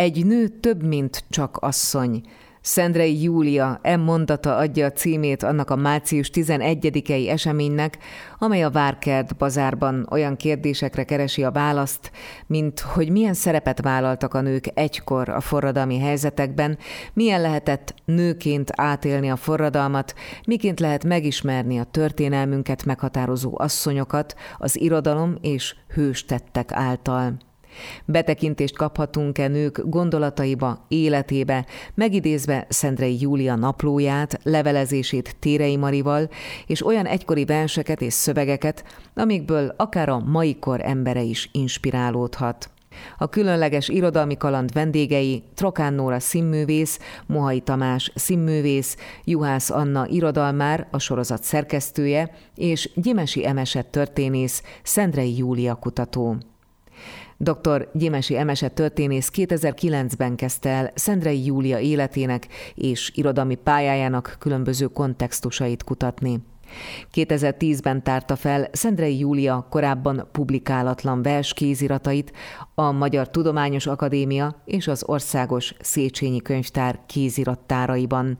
Egy nő több, mint csak asszony. Szendrei Júlia e mondata adja a címét annak a március 11-i eseménynek, amely a Várkert bazárban olyan kérdésekre keresi a választ, mint hogy milyen szerepet vállaltak a nők egykor a forradalmi helyzetekben, milyen lehetett nőként átélni a forradalmat, miként lehet megismerni a történelmünket meghatározó asszonyokat az irodalom és hőstettek által. Betekintést kaphatunk-e nők gondolataiba, életébe, megidézve Szendrei Júlia naplóját, levelezését Térei Marival, és olyan egykori verseket és szövegeket, amikből akár a mai kor embere is inspirálódhat. A különleges irodalmi kaland vendégei Trokán Nóra színművész, Mohai Tamás színművész, Juhász Anna irodalmár, a sorozat szerkesztője, és Gyimesi Emeset történész, Szendrei Júlia kutató. Dr. Gyimesi Emeset történész 2009-ben kezdte el Szendrei Júlia életének és irodalmi pályájának különböző kontextusait kutatni. 2010-ben tárta fel Szendrei Júlia korábban publikálatlan verskéziratait a Magyar Tudományos Akadémia és az Országos Széchenyi Könyvtár kézirattáraiban.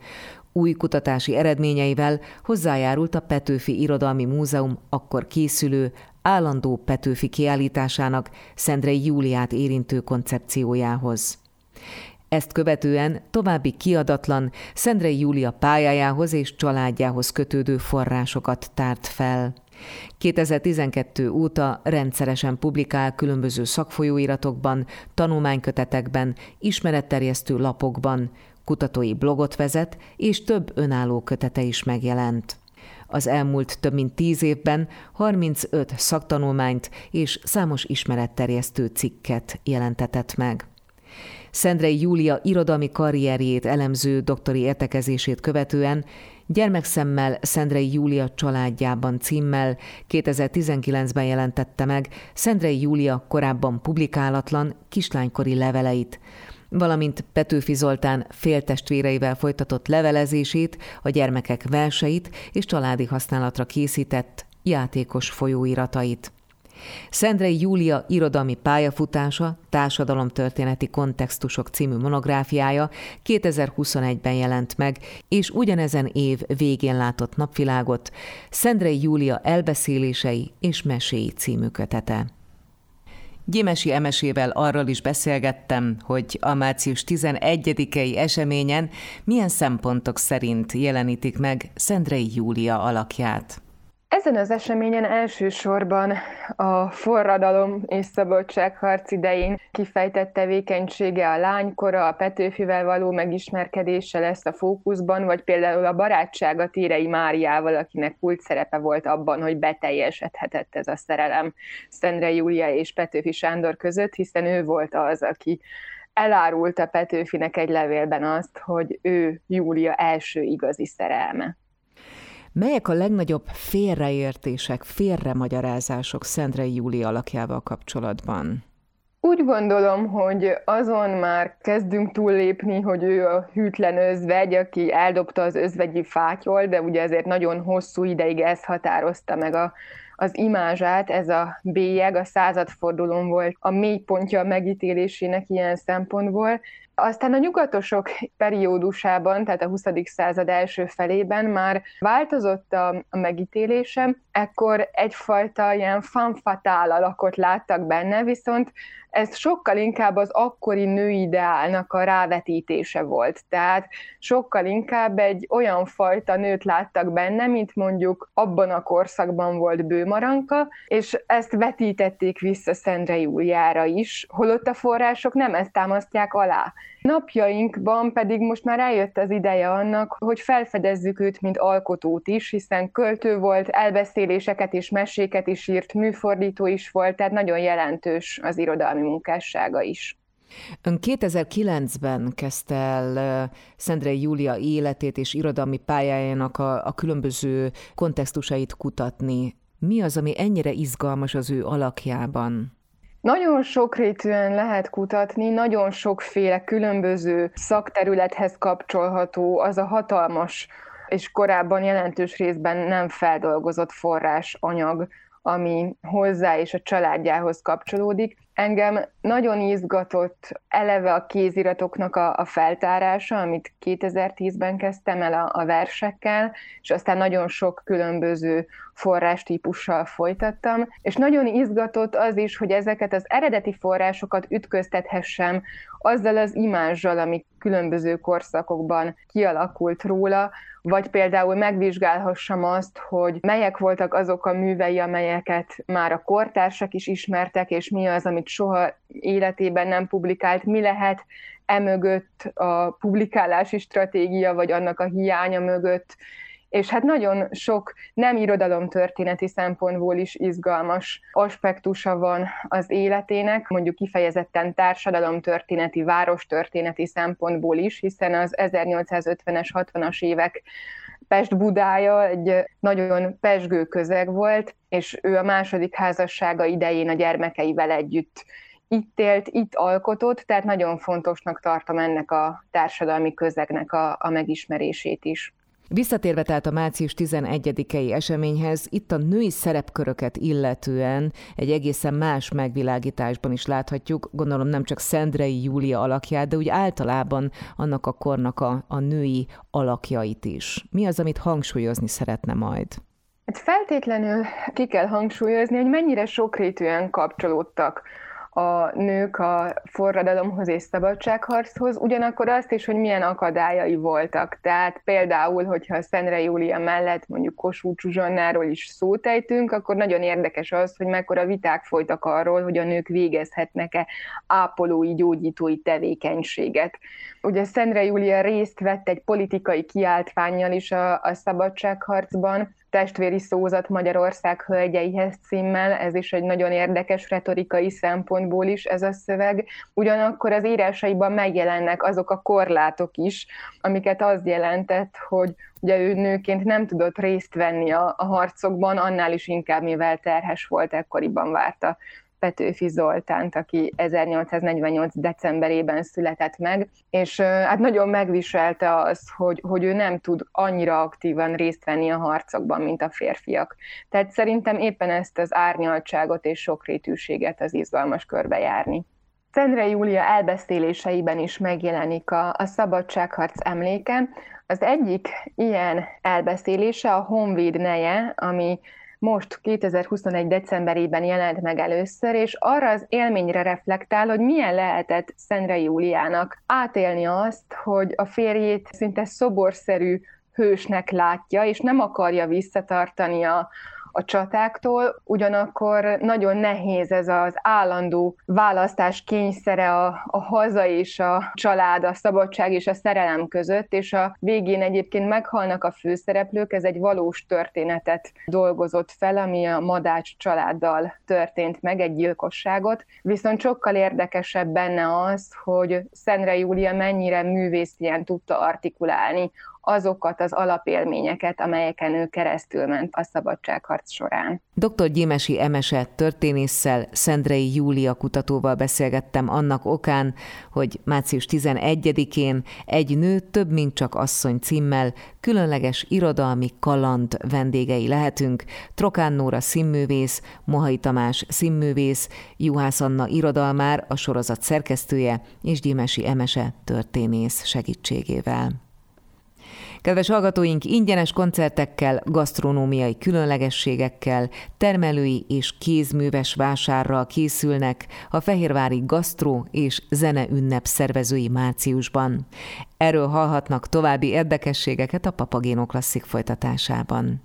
Új kutatási eredményeivel hozzájárult a Petőfi Irodalmi Múzeum akkor készülő állandó Petőfi kiállításának Szendrei Júliát érintő koncepciójához. Ezt követően további kiadatlan Szendrei Júlia pályájához és családjához kötődő forrásokat tárt fel. 2012 óta rendszeresen publikál különböző szakfolyóiratokban, tanulmánykötetekben, ismeretterjesztő lapokban, kutatói blogot vezet, és több önálló kötete is megjelent. Az elmúlt több mint tíz évben 35 szaktanulmányt és számos ismeretterjesztő cikket jelentetett meg. Szendrei Júlia irodalmi karrierjét elemző doktori értekezését követően Gyermekszemmel Szendrei Júlia családjában címmel 2019-ben jelentette meg Szendrei Júlia korábban publikálatlan kislánykori leveleit, valamint Petőfi Zoltán féltestvéreivel folytatott levelezését, a gyermekek verseit és családi használatra készített játékos folyóiratait. Szendrei Júlia irodalmi pályafutása, társadalomtörténeti kontextusok című monográfiája 2021-ben jelent meg, és ugyanezen év végén látott napvilágot Szendrei Júlia elbeszélései és meséi című kötete. Gyimesi Emesével arról is beszélgettem, hogy a március 11-i eseményen milyen szempontok szerint jelenítik meg Szendrei Júlia alakját. Ezen az eseményen elsősorban a forradalom és szabadságharc idején kifejtett tevékenysége a lánykora, a Petőfivel való megismerkedése lesz a fókuszban, vagy például a barátsága Tírei Máriával, akinek kult szerepe volt abban, hogy beteljesedhetett ez a szerelem Szendre Júlia és Petőfi Sándor között, hiszen ő volt az, aki elárulta Petőfinek egy levélben azt, hogy ő Júlia első igazi szerelme. Melyek a legnagyobb félreértések, félremagyarázások Szendrei Júli alakjával kapcsolatban? Úgy gondolom, hogy azon már kezdünk túllépni, hogy ő a hűtlen özvegy, aki eldobta az özvegyi fátyol, de ugye ezért nagyon hosszú ideig ez határozta meg a, az imázsát, ez a bélyeg, a századfordulón volt a mélypontja a megítélésének ilyen szempontból, aztán a nyugatosok periódusában, tehát a 20. század első felében már változott a, a megítélésem, ekkor egyfajta ilyen fanfatál alakot láttak benne, viszont ez sokkal inkább az akkori nőideálnak a rávetítése volt. Tehát sokkal inkább egy olyan fajta nőt láttak benne, mint mondjuk abban a korszakban volt Bőmaranka, és ezt vetítették vissza Szendre Júliára is, holott a források nem ezt támasztják alá. Napjainkban pedig most már eljött az ideje annak, hogy felfedezzük őt, mint alkotót is, hiszen költő volt, elbeszéléseket és meséket is írt, műfordító is volt, tehát nagyon jelentős az irodalmi munkássága is. Ön 2009-ben kezdte el Szendrei Júlia életét és irodalmi pályájának a, a különböző kontextusait kutatni. Mi az, ami ennyire izgalmas az ő alakjában? Nagyon sokrétűen lehet kutatni, nagyon sokféle különböző szakterülethez kapcsolható az a hatalmas és korábban jelentős részben nem feldolgozott forrás anyag, ami hozzá és a családjához kapcsolódik. Engem nagyon izgatott eleve a kéziratoknak a, a feltárása, amit 2010-ben kezdtem el a, a versekkel, és aztán nagyon sok különböző forrástípussal folytattam, és nagyon izgatott az is, hogy ezeket az eredeti forrásokat ütköztethessem azzal az imázsal, ami különböző korszakokban kialakult róla, vagy például megvizsgálhassam azt, hogy melyek voltak azok a művei, amelyeket már a kortársak is ismertek, és mi az, amit soha életében nem publikált, mi lehet emögött a publikálási stratégia, vagy annak a hiánya mögött, és hát nagyon sok nem irodalomtörténeti szempontból is izgalmas aspektusa van az életének, mondjuk kifejezetten társadalomtörténeti, várostörténeti szempontból is, hiszen az 1850-es, 60-as évek Pest-Budája egy nagyon pesgő közeg volt, és ő a második házassága idején a gyermekeivel együtt itt élt, itt alkotott, tehát nagyon fontosnak tartom ennek a társadalmi közegnek a, a megismerését is. Visszatérve tehát a március 11-i eseményhez, itt a női szerepköröket illetően egy egészen más megvilágításban is láthatjuk, gondolom nem csak Szendrei Júlia alakját, de úgy általában annak a kornak a, a női alakjait is. Mi az, amit hangsúlyozni szeretne majd? Hát feltétlenül ki kell hangsúlyozni, hogy mennyire sokrétűen kapcsolódtak a nők a forradalomhoz és szabadságharchoz, ugyanakkor azt is, hogy milyen akadályai voltak. Tehát például, hogyha Szentre Júlia mellett mondjuk Kossuth Zsuzsannáról is szót ejtünk, akkor nagyon érdekes az, hogy mekkora viták folytak arról, hogy a nők végezhetnek-e ápolói, gyógyítói tevékenységet. Ugye Szentre Júlia részt vett egy politikai kiáltványjal is a, a szabadságharcban, testvéri szózat Magyarország hölgyeihez címmel, ez is egy nagyon érdekes retorikai szempontból is ez a szöveg. Ugyanakkor az írásaiban megjelennek azok a korlátok is, amiket az jelentett, hogy ugye ő nőként nem tudott részt venni a, a harcokban, annál is inkább, mivel terhes volt, ekkoriban várta Petőfi Zoltánt, aki 1848. decemberében született meg, és hát nagyon megviselte az, hogy, hogy ő nem tud annyira aktívan részt venni a harcokban, mint a férfiak. Tehát szerintem éppen ezt az árnyaltságot és sokrétűséget az izgalmas körbejárni. Szendre Júlia elbeszéléseiben is megjelenik a, a szabadságharc emléke. Az egyik ilyen elbeszélése a Honvéd neje, ami most 2021. decemberében jelent meg először, és arra az élményre reflektál, hogy milyen lehetett Szendre Júliának átélni azt, hogy a férjét szinte szoborszerű hősnek látja, és nem akarja visszatartani a, a csatáktól, ugyanakkor nagyon nehéz ez az állandó választás kényszere a, a haza és a család, a szabadság és a szerelem között, és a végén egyébként meghalnak a főszereplők, ez egy valós történetet dolgozott fel, ami a Madács családdal történt meg, egy gyilkosságot, viszont sokkal érdekesebb benne az, hogy Szentre Júlia mennyire művészien tudta artikulálni azokat az alapélményeket, amelyeken ő keresztül ment a szabadságharc során. Dr. Gyimesi Emese történésszel, Szendrei Júlia kutatóval beszélgettem annak okán, hogy március 11-én egy nő több mint csak asszony címmel különleges irodalmi kaland vendégei lehetünk. Trokán Nóra színművész, Mohai Tamás színművész, Juhász Anna irodalmár, a sorozat szerkesztője és Gyimesi Emese történész segítségével. Kedves hallgatóink, ingyenes koncertekkel, gasztronómiai különlegességekkel, termelői és kézműves vásárral készülnek a Fehérvári Gasztró és Zene Ünnep szervezői márciusban. Erről hallhatnak további érdekességeket a Papagéno Klasszik folytatásában.